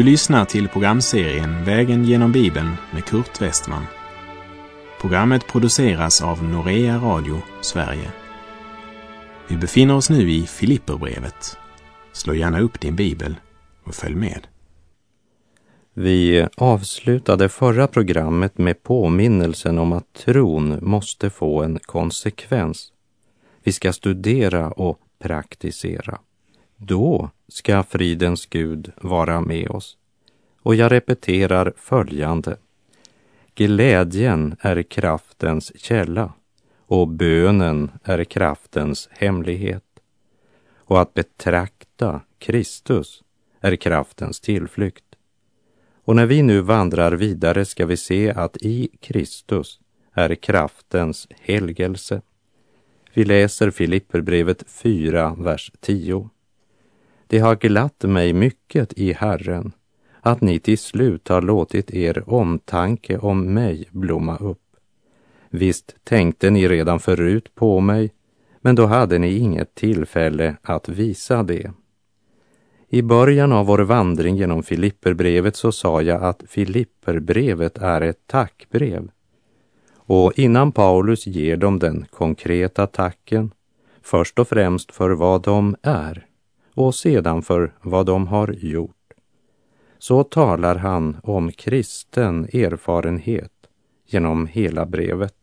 Du lyssnar till programserien Vägen genom Bibeln med Kurt Westman. Programmet produceras av Norea Radio Sverige. Vi befinner oss nu i Filipperbrevet. Slå gärna upp din bibel och följ med. Vi avslutade förra programmet med påminnelsen om att tron måste få en konsekvens. Vi ska studera och praktisera. Då ska fridens Gud vara med oss. Och jag repeterar följande. Glädjen är kraftens källa och bönen är kraftens hemlighet. Och att betrakta Kristus är kraftens tillflykt. Och när vi nu vandrar vidare ska vi se att i Kristus är kraftens helgelse. Vi läser Filipperbrevet 4, vers 10. Det har glatt mig mycket i Herren att ni till slut har låtit er omtanke om mig blomma upp. Visst tänkte ni redan förut på mig, men då hade ni inget tillfälle att visa det. I början av vår vandring genom Filipperbrevet så sa jag att Filipperbrevet är ett tackbrev. Och innan Paulus ger dem den konkreta tacken, först och främst för vad de är och sedan för vad de har gjort, så talar han om kristen erfarenhet genom hela brevet.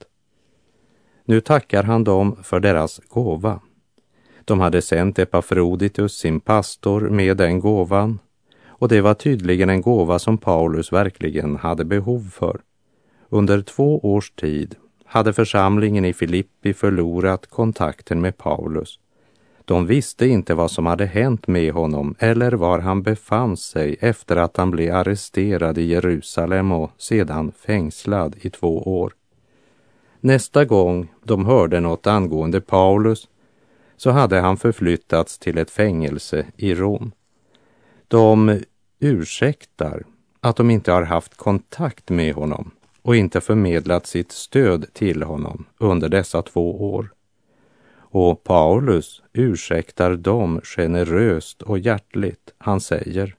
Nu tackar han dem för deras gåva de hade sänt Epafroditus, sin pastor, med den gåvan och det var tydligen en gåva som Paulus verkligen hade behov för. Under två års tid hade församlingen i Filippi förlorat kontakten med Paulus. De visste inte vad som hade hänt med honom eller var han befann sig efter att han blev arresterad i Jerusalem och sedan fängslad i två år. Nästa gång de hörde något angående Paulus så hade han förflyttats till ett fängelse i Rom. De ursäktar att de inte har haft kontakt med honom och inte förmedlat sitt stöd till honom under dessa två år. Och Paulus ursäktar dem generöst och hjärtligt. Han säger,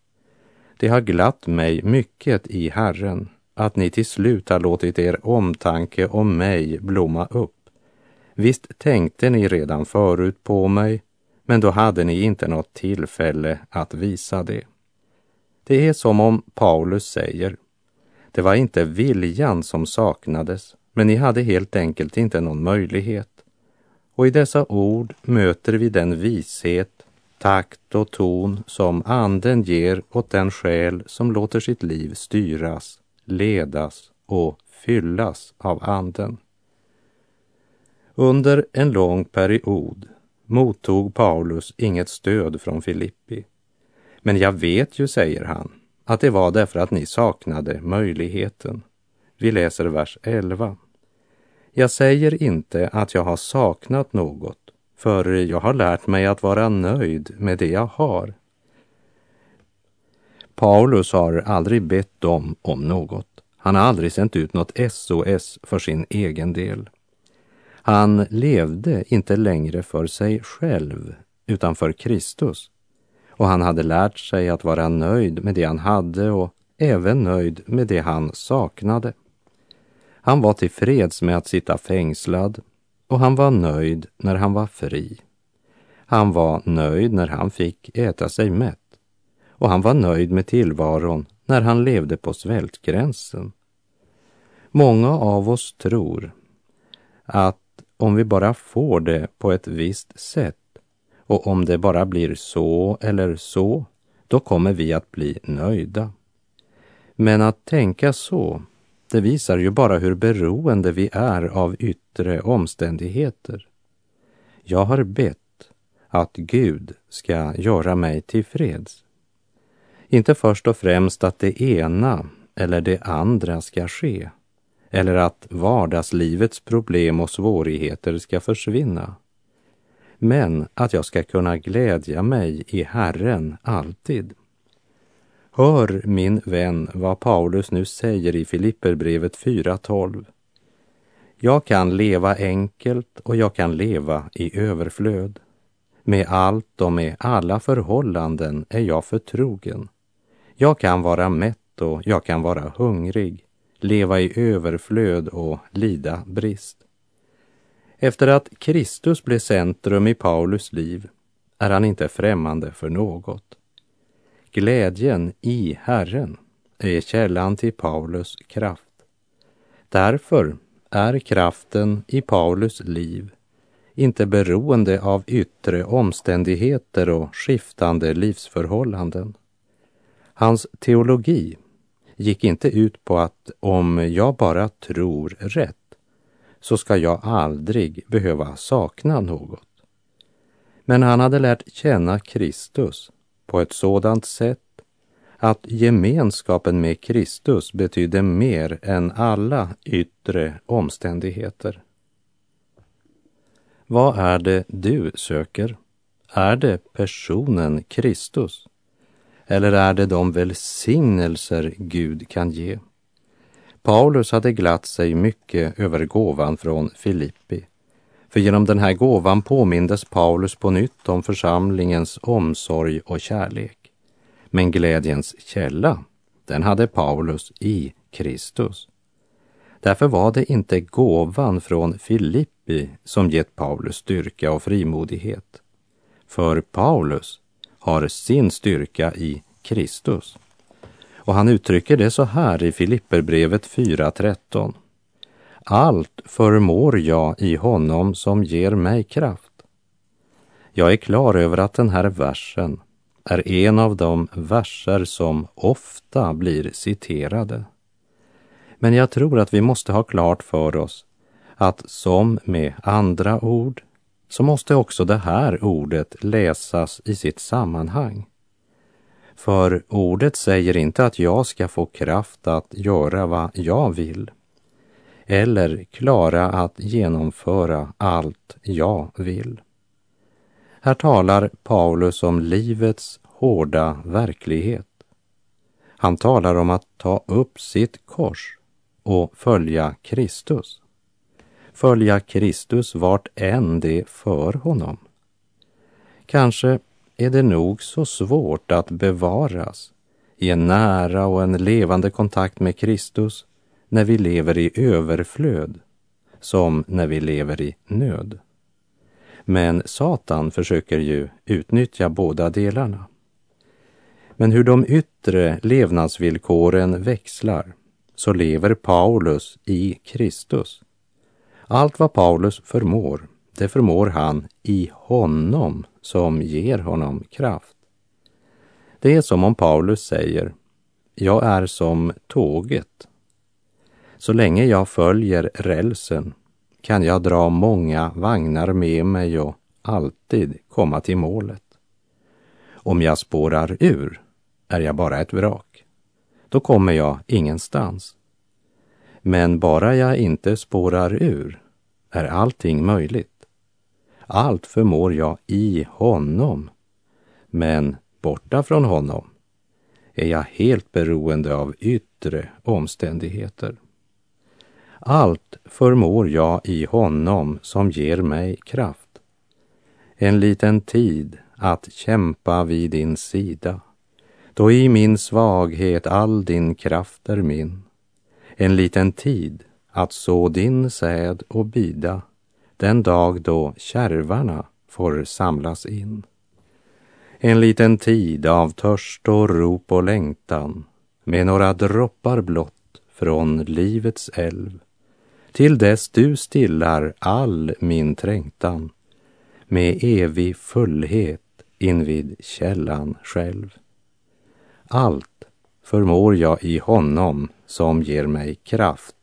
det har glatt mig mycket i Herren att ni till slut har låtit er omtanke om mig blomma upp. Visst tänkte ni redan förut på mig, men då hade ni inte något tillfälle att visa det. Det är som om Paulus säger, det var inte viljan som saknades, men ni hade helt enkelt inte någon möjlighet. Och i dessa ord möter vi den vishet, takt och ton som Anden ger åt den själ som låter sitt liv styras, ledas och fyllas av Anden. Under en lång period mottog Paulus inget stöd från Filippi. Men jag vet ju, säger han, att det var därför att ni saknade möjligheten. Vi läser vers 11. Jag säger inte att jag har saknat något, för jag har lärt mig att vara nöjd med det jag har. Paulus har aldrig bett dem om något. Han har aldrig sänt ut något SOS för sin egen del. Han levde inte längre för sig själv, utan för Kristus. Och han hade lärt sig att vara nöjd med det han hade och även nöjd med det han saknade. Han var tillfreds med att sitta fängslad och han var nöjd när han var fri. Han var nöjd när han fick äta sig mätt och han var nöjd med tillvaron när han levde på svältgränsen. Många av oss tror att om vi bara får det på ett visst sätt och om det bara blir så eller så, då kommer vi att bli nöjda. Men att tänka så, det visar ju bara hur beroende vi är av yttre omständigheter. Jag har bett att Gud ska göra mig tillfreds. Inte först och främst att det ena eller det andra ska ske, eller att vardagslivets problem och svårigheter ska försvinna. Men att jag ska kunna glädja mig i Herren alltid. Hör min vän vad Paulus nu säger i Filipperbrevet 4.12. Jag kan leva enkelt och jag kan leva i överflöd. Med allt och med alla förhållanden är jag förtrogen. Jag kan vara mätt och jag kan vara hungrig, leva i överflöd och lida brist. Efter att Kristus blev centrum i Paulus liv är han inte främmande för något. Glädjen i Herren är källan till Paulus kraft. Därför är kraften i Paulus liv inte beroende av yttre omständigheter och skiftande livsförhållanden. Hans teologi gick inte ut på att om jag bara tror rätt så ska jag aldrig behöva sakna något. Men han hade lärt känna Kristus på ett sådant sätt att gemenskapen med Kristus betydde mer än alla yttre omständigheter. Vad är det du söker? Är det personen Kristus? Eller är det de välsignelser Gud kan ge? Paulus hade glatt sig mycket över gåvan från Filippi. För genom den här gåvan påmindes Paulus på nytt om församlingens omsorg och kärlek. Men glädjens källa, den hade Paulus i Kristus. Därför var det inte gåvan från Filippi som gett Paulus styrka och frimodighet. För Paulus har sin styrka i Kristus. Och han uttrycker det så här i Filipperbrevet 4.13. Allt förmår jag i honom som ger mig kraft. Jag är klar över att den här versen är en av de verser som ofta blir citerade. Men jag tror att vi måste ha klart för oss att som med andra ord så måste också det här ordet läsas i sitt sammanhang. För ordet säger inte att jag ska få kraft att göra vad jag vill eller klara att genomföra allt jag vill. Här talar Paulus om livets hårda verklighet. Han talar om att ta upp sitt kors och följa Kristus. Följa Kristus vart än det för honom. Kanske är det nog så svårt att bevaras i en nära och en levande kontakt med Kristus när vi lever i överflöd som när vi lever i nöd. Men Satan försöker ju utnyttja båda delarna. Men hur de yttre levnadsvillkoren växlar så lever Paulus i Kristus. Allt vad Paulus förmår, det förmår han i honom som ger honom kraft. Det är som om Paulus säger, jag är som tåget. Så länge jag följer rälsen kan jag dra många vagnar med mig och alltid komma till målet. Om jag spårar ur är jag bara ett vrak. Då kommer jag ingenstans. Men bara jag inte spårar ur är allting möjligt. Allt förmår jag i honom. Men borta från honom är jag helt beroende av yttre omständigheter. Allt förmår jag i honom som ger mig kraft. En liten tid att kämpa vid din sida, då i min svaghet all din kraft är min. En liten tid att så din säd och bida, den dag då kärvarna får samlas in. En liten tid av törst och rop och längtan, med några droppar blott från livets älv till dess du stillar all min trängtan med evig fullhet invid källan själv. Allt förmår jag i honom som ger mig kraft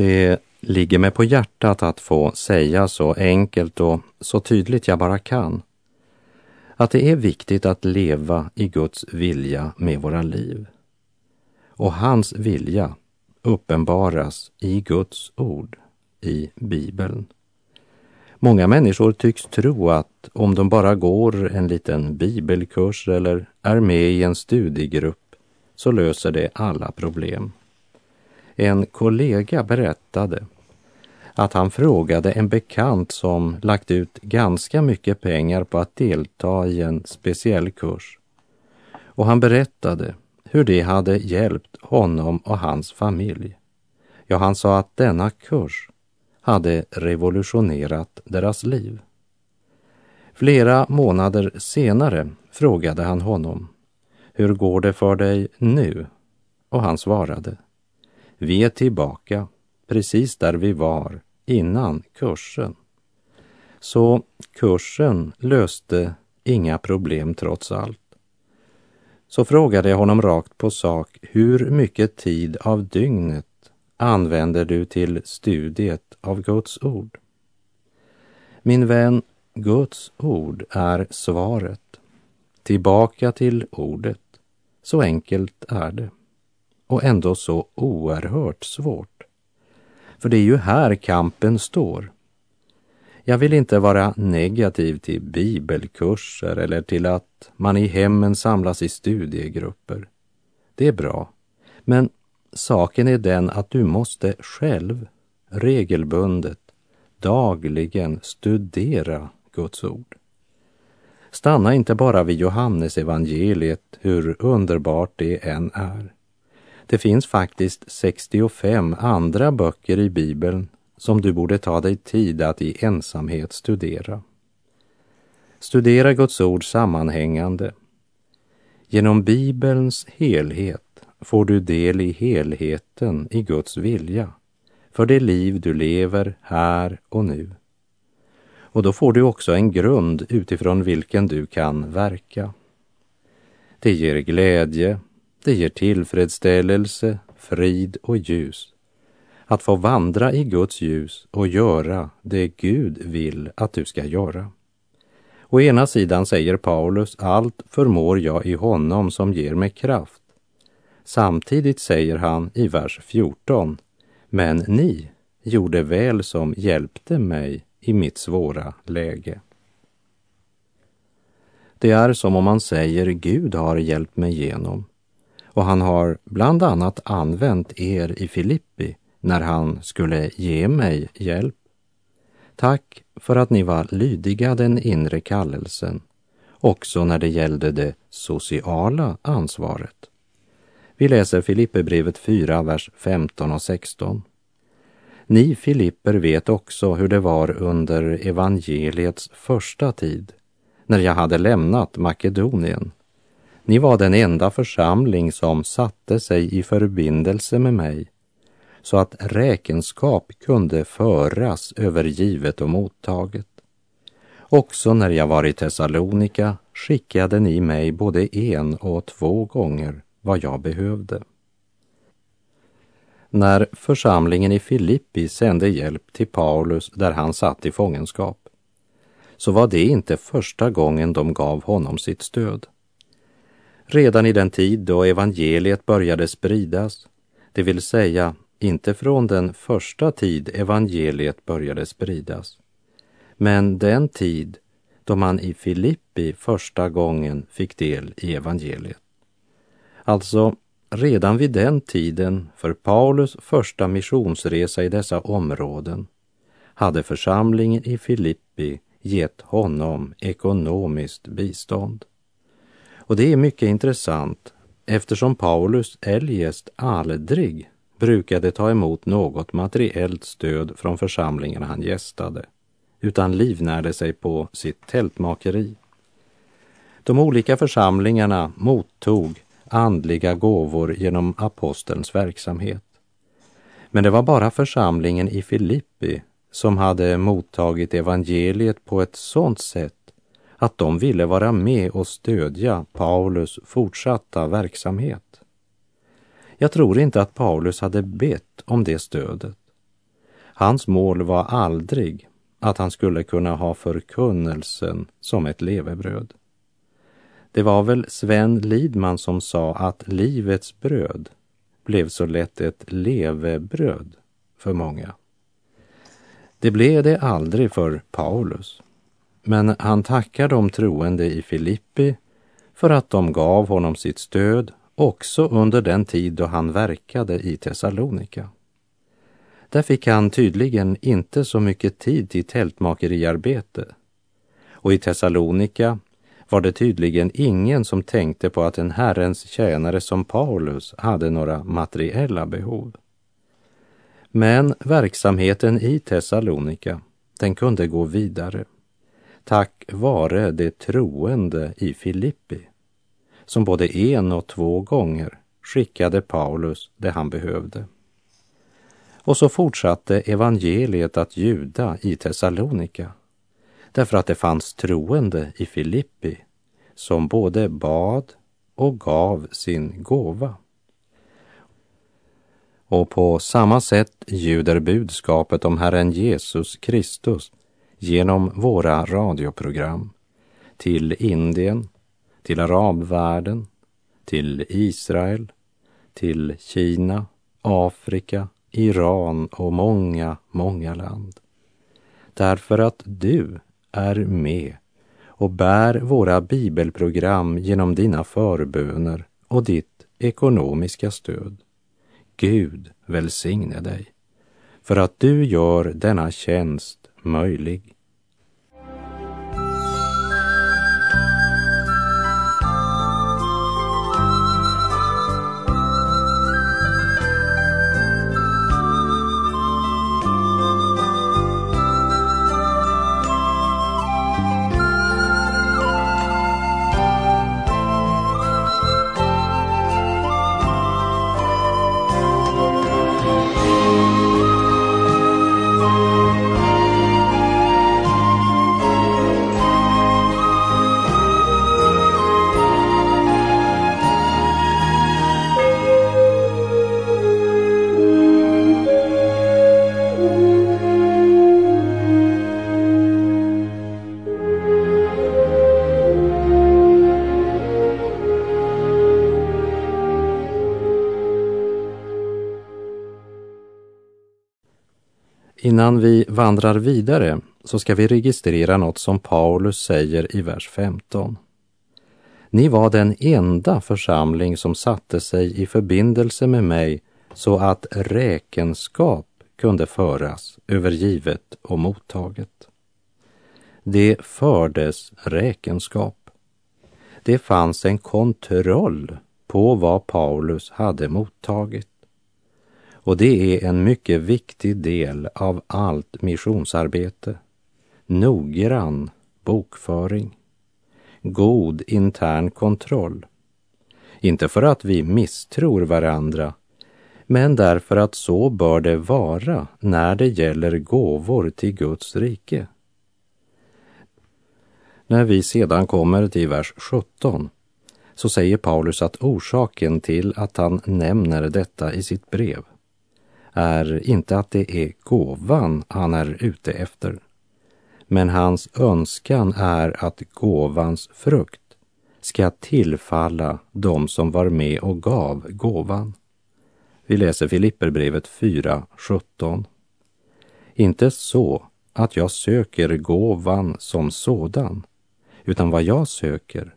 Det ligger mig på hjärtat att få säga så enkelt och så tydligt jag bara kan att det är viktigt att leva i Guds vilja med våra liv. Och hans vilja uppenbaras i Guds ord, i Bibeln. Många människor tycks tro att om de bara går en liten bibelkurs eller är med i en studiegrupp så löser det alla problem. En kollega berättade att han frågade en bekant som lagt ut ganska mycket pengar på att delta i en speciell kurs. Och han berättade hur det hade hjälpt honom och hans familj. Ja, han sa att denna kurs hade revolutionerat deras liv. Flera månader senare frågade han honom, hur går det för dig nu? Och han svarade, vi är tillbaka precis där vi var innan kursen. Så kursen löste inga problem trots allt. Så frågade jag honom rakt på sak, hur mycket tid av dygnet använder du till studiet av Guds ord? Min vän, Guds ord är svaret. Tillbaka till ordet. Så enkelt är det. Och ändå så oerhört svårt. För det är ju här kampen står. Jag vill inte vara negativ till bibelkurser eller till att man i hemmen samlas i studiegrupper. Det är bra. Men saken är den att du måste själv regelbundet, dagligen studera Guds ord. Stanna inte bara vid Johannes evangeliet, hur underbart det än är. Det finns faktiskt 65 andra böcker i Bibeln som du borde ta dig tid att i ensamhet studera. Studera Guds ord sammanhängande. Genom Bibelns helhet får du del i helheten i Guds vilja för det liv du lever här och nu. Och då får du också en grund utifrån vilken du kan verka. Det ger glädje, det ger tillfredsställelse, frid och ljus. Att få vandra i Guds ljus och göra det Gud vill att du ska göra. Å ena sidan säger Paulus, allt förmår jag i honom som ger mig kraft. Samtidigt säger han i vers 14, men ni gjorde väl som hjälpte mig i mitt svåra läge. Det är som om man säger Gud har hjälpt mig igenom och han har bland annat använt er i Filippi när han skulle ge mig hjälp. Tack för att ni var lydiga den inre kallelsen, också när det gällde det sociala ansvaret. Vi läser Filipperbrevet 4, vers 15 och 16. Ni Filipper vet också hur det var under evangeliets första tid, när jag hade lämnat Makedonien ni var den enda församling som satte sig i förbindelse med mig så att räkenskap kunde föras över givet och mottaget. Också när jag var i Thessalonika skickade ni mig både en och två gånger vad jag behövde. När församlingen i Filippi sände hjälp till Paulus där han satt i fångenskap så var det inte första gången de gav honom sitt stöd redan i den tid då evangeliet började spridas, det vill säga inte från den första tid evangeliet började spridas, men den tid då man i Filippi första gången fick del i evangeliet. Alltså, redan vid den tiden för Paulus första missionsresa i dessa områden hade församlingen i Filippi gett honom ekonomiskt bistånd. Och det är mycket intressant eftersom Paulus eljest aldrig brukade ta emot något materiellt stöd från församlingarna han gästade, utan livnärde sig på sitt tältmakeri. De olika församlingarna mottog andliga gåvor genom apostelns verksamhet. Men det var bara församlingen i Filippi som hade mottagit evangeliet på ett sådant sätt att de ville vara med och stödja Paulus fortsatta verksamhet. Jag tror inte att Paulus hade bett om det stödet. Hans mål var aldrig att han skulle kunna ha förkunnelsen som ett levebröd. Det var väl Sven Lidman som sa att livets bröd blev så lätt ett levebröd för många. Det blev det aldrig för Paulus. Men han tackar de troende i Filippi för att de gav honom sitt stöd också under den tid då han verkade i Thessalonika. Där fick han tydligen inte så mycket tid till tältmakeriarbete. Och i Thessalonika var det tydligen ingen som tänkte på att en Herrens tjänare som Paulus hade några materiella behov. Men verksamheten i Thessalonika, den kunde gå vidare tack vare det troende i Filippi som både en och två gånger skickade Paulus det han behövde. Och så fortsatte evangeliet att ljuda i Thessalonika därför att det fanns troende i Filippi som både bad och gav sin gåva. Och på samma sätt ljuder budskapet om Herren Jesus Kristus genom våra radioprogram till Indien, till arabvärlden, till Israel, till Kina, Afrika, Iran och många, många land. Därför att du är med och bär våra bibelprogram genom dina förböner och ditt ekonomiska stöd. Gud välsigne dig för att du gör denna tjänst möjlig. Innan vi vandrar vidare så ska vi registrera något som Paulus säger i vers 15. Ni var den enda församling som satte sig i förbindelse med mig så att räkenskap kunde föras över givet och mottaget. Det fördes räkenskap. Det fanns en kontroll på vad Paulus hade mottagit. Och det är en mycket viktig del av allt missionsarbete. Noggrann bokföring. God intern kontroll. Inte för att vi misstror varandra, men därför att så bör det vara när det gäller gåvor till Guds rike. När vi sedan kommer till vers 17 så säger Paulus att orsaken till att han nämner detta i sitt brev är inte att det är gåvan han är ute efter. Men hans önskan är att gåvans frukt ska tillfalla dem som var med och gav gåvan. Vi läser Filipperbrevet 4.17. Inte så att jag söker gåvan som sådan, utan vad jag söker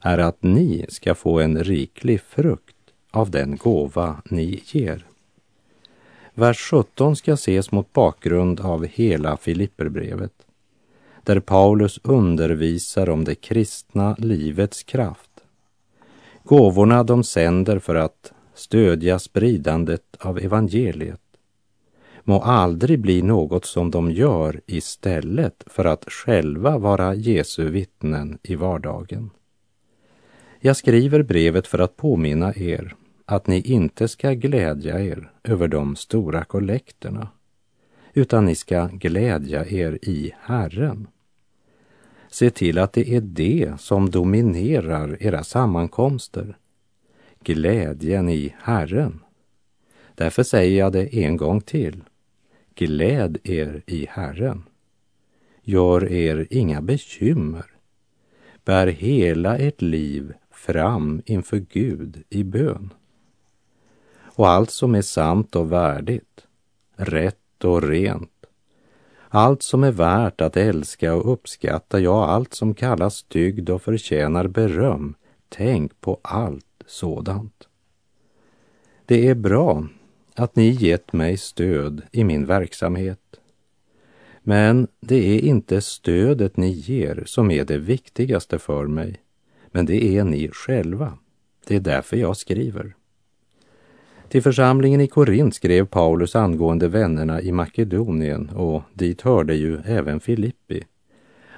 är att ni ska få en riklig frukt av den gåva ni ger. Vers 17 ska ses mot bakgrund av hela Filipperbrevet, där Paulus undervisar om det kristna livets kraft. Gåvorna de sänder för att stödja spridandet av evangeliet må aldrig bli något som de gör istället för att själva vara Jesu vittnen i vardagen. Jag skriver brevet för att påminna er att ni inte ska glädja er över de stora kollekterna, utan ni ska glädja er i Herren. Se till att det är det som dominerar era sammankomster, glädjen i Herren. Därför säger jag det en gång till. Gläd er i Herren. Gör er inga bekymmer. bär hela ert liv fram inför Gud i bön. Och allt som är sant och värdigt, rätt och rent, allt som är värt att älska och uppskatta, ja, allt som kallas dygd och förtjänar beröm, tänk på allt sådant. Det är bra att ni gett mig stöd i min verksamhet. Men det är inte stödet ni ger som är det viktigaste för mig, men det är ni själva. Det är därför jag skriver. Till församlingen i Korint skrev Paulus angående vännerna i Makedonien och dit hörde ju även Filippi,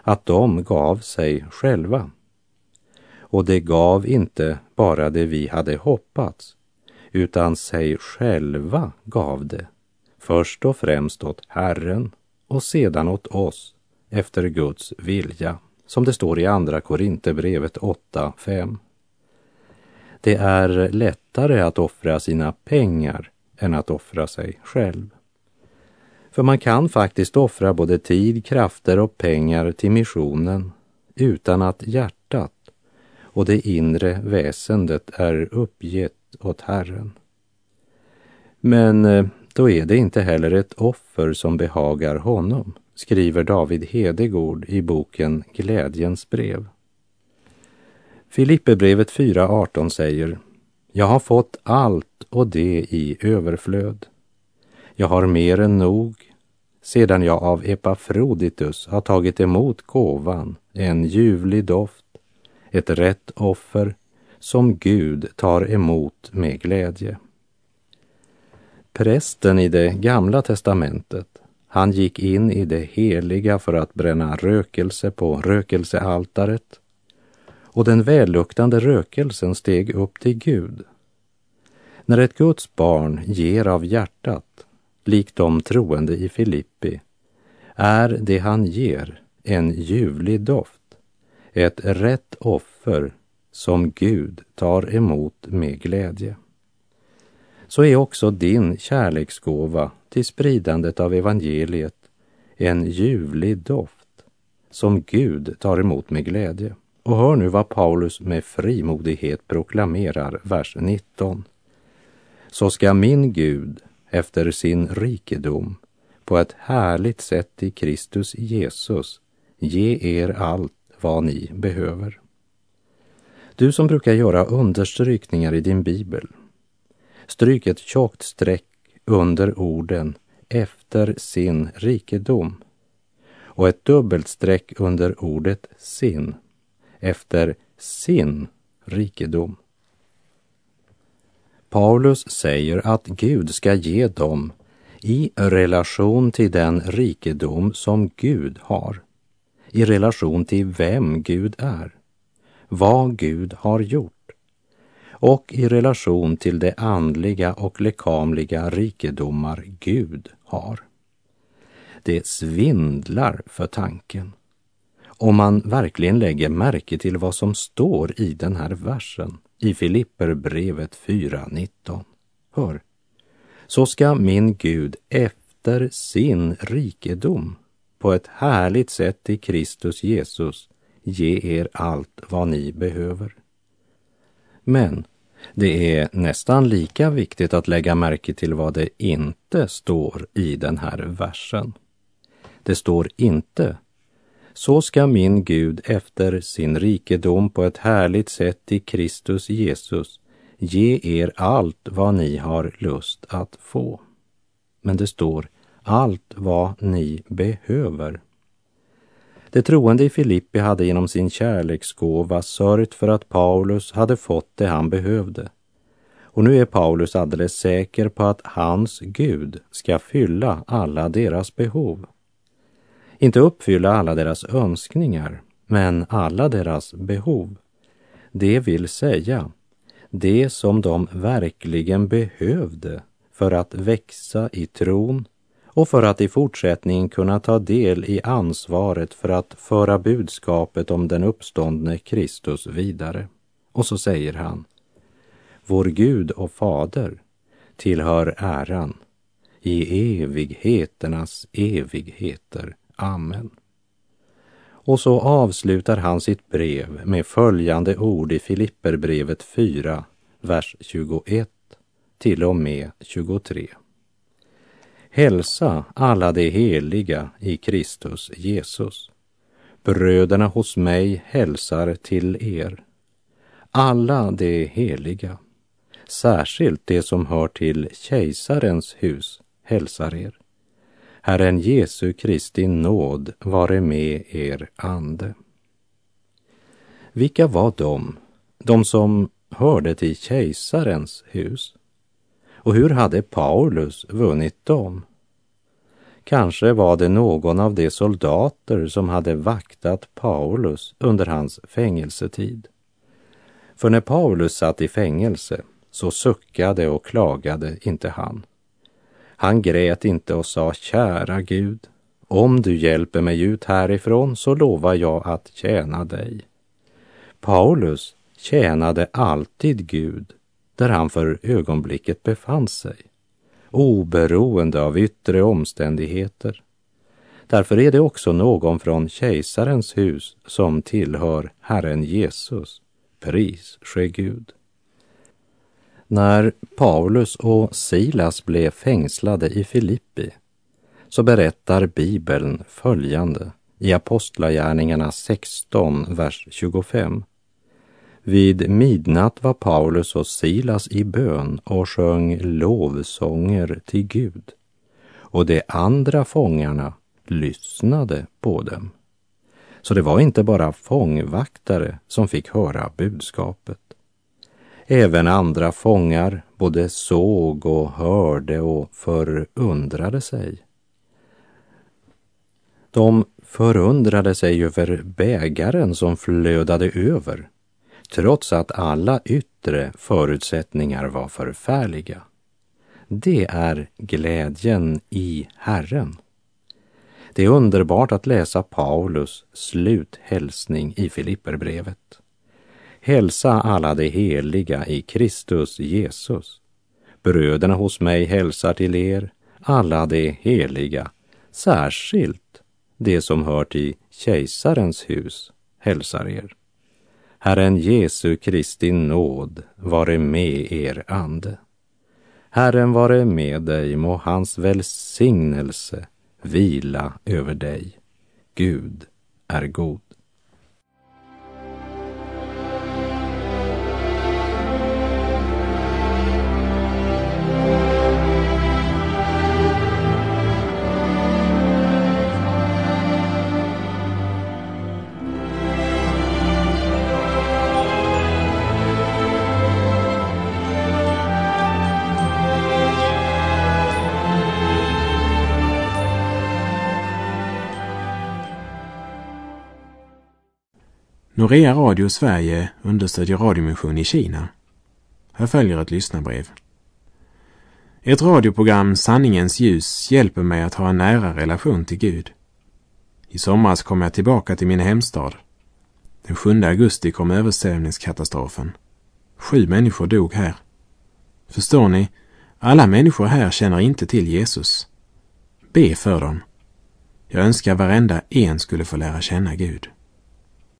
att de gav sig själva. Och det gav inte bara det vi hade hoppats, utan sig själva gav det, först och främst åt Herren och sedan åt oss efter Guds vilja, som det står i Andra Korinthierbrevet 8.5. Det är lättare att offra sina pengar än att offra sig själv. För man kan faktiskt offra både tid, krafter och pengar till missionen utan att hjärtat och det inre väsendet är uppgett åt Herren. Men eh, då är det inte heller ett offer som behagar honom, skriver David Hedegård i boken Glädjens brev. Filipperbrevet 4.18 säger Jag har fått allt och det i överflöd. Jag har mer än nog sedan jag av Epafroditus har tagit emot gåvan, en ljuvlig doft, ett rätt offer som Gud tar emot med glädje. Prästen i det gamla testamentet, han gick in i det heliga för att bränna rökelse på rökelsealtaret och den välluktande rökelsen steg upp till Gud. När ett Guds barn ger av hjärtat, likt de troende i Filippi, är det han ger en ljuvlig doft, ett rätt offer som Gud tar emot med glädje. Så är också din kärleksgåva till spridandet av evangeliet en ljuvlig doft som Gud tar emot med glädje. Och hör nu vad Paulus med frimodighet proklamerar, vers 19. Så ska min Gud efter sin rikedom på ett härligt sätt i Kristus Jesus ge er allt vad ni behöver. Du som brukar göra understrykningar i din bibel, stryk ett tjockt streck under orden efter sin rikedom och ett dubbelt streck under ordet sin efter sin rikedom. Paulus säger att Gud ska ge dem i relation till den rikedom som Gud har, i relation till vem Gud är, vad Gud har gjort och i relation till de andliga och lekamliga rikedomar Gud har. Det svindlar för tanken om man verkligen lägger märke till vad som står i den här versen i Filipperbrevet 4.19. Hör, så ska min Gud efter sin rikedom på ett härligt sätt i Kristus Jesus ge er allt vad ni behöver. Men det är nästan lika viktigt att lägga märke till vad det inte står i den här versen. Det står inte så ska min Gud efter sin rikedom på ett härligt sätt i Kristus Jesus ge er allt vad ni har lust att få. Men det står allt vad ni behöver. De troende i Filippi hade genom sin kärleksgåva sörjt för att Paulus hade fått det han behövde. Och nu är Paulus alldeles säker på att hans Gud ska fylla alla deras behov. Inte uppfylla alla deras önskningar, men alla deras behov. Det vill säga, det som de verkligen behövde för att växa i tron och för att i fortsättningen kunna ta del i ansvaret för att föra budskapet om den uppståndne Kristus vidare. Och så säger han, Vår Gud och Fader tillhör äran i evigheternas evigheter. Amen. Och så avslutar han sitt brev med följande ord i Filipperbrevet 4, vers 21 till och med 23. Hälsa alla de heliga i Kristus Jesus. Bröderna hos mig hälsar till er. Alla de heliga, särskilt de som hör till kejsarens hus, hälsar er. Herren Jesu Kristi nåd vare med er ande. Vilka var de, de som hörde till kejsarens hus? Och hur hade Paulus vunnit dem? Kanske var det någon av de soldater som hade vaktat Paulus under hans fängelsetid. För när Paulus satt i fängelse så suckade och klagade inte han. Han grät inte och sa, kära Gud, om du hjälper mig ut härifrån så lovar jag att tjäna dig. Paulus tjänade alltid Gud där han för ögonblicket befann sig, oberoende av yttre omständigheter. Därför är det också någon från kejsarens hus som tillhör Herren Jesus. Pris ske Gud. När Paulus och Silas blev fängslade i Filippi så berättar Bibeln följande i Apostlagärningarna 16, vers 25. Vid midnatt var Paulus och Silas i bön och sjöng lovsånger till Gud och de andra fångarna lyssnade på dem. Så det var inte bara fångvaktare som fick höra budskapet. Även andra fångar både såg och hörde och förundrade sig. De förundrade sig över bägaren som flödade över, trots att alla yttre förutsättningar var förfärliga. Det är glädjen i Herren. Det är underbart att läsa Paulus sluthälsning i Filipperbrevet. Hälsa alla de heliga i Kristus Jesus. Bröderna hos mig hälsar till er, alla de heliga, särskilt de som hör till kejsarens hus hälsar er. Herren Jesu Kristi nåd vare med er ande. Herren vare med dig, må hans välsignelse vila över dig. Gud är god. Norea Radio Sverige understödjer radiomission i Kina. Här följer ett lyssnarbrev. Ett radioprogram Sanningens ljus hjälper mig att ha en nära relation till Gud. I somras kom jag tillbaka till min hemstad. Den 7 augusti kom översvämningskatastrofen. Sju människor dog här. Förstår ni? Alla människor här känner inte till Jesus. Be för dem. Jag önskar varenda en skulle få lära känna Gud.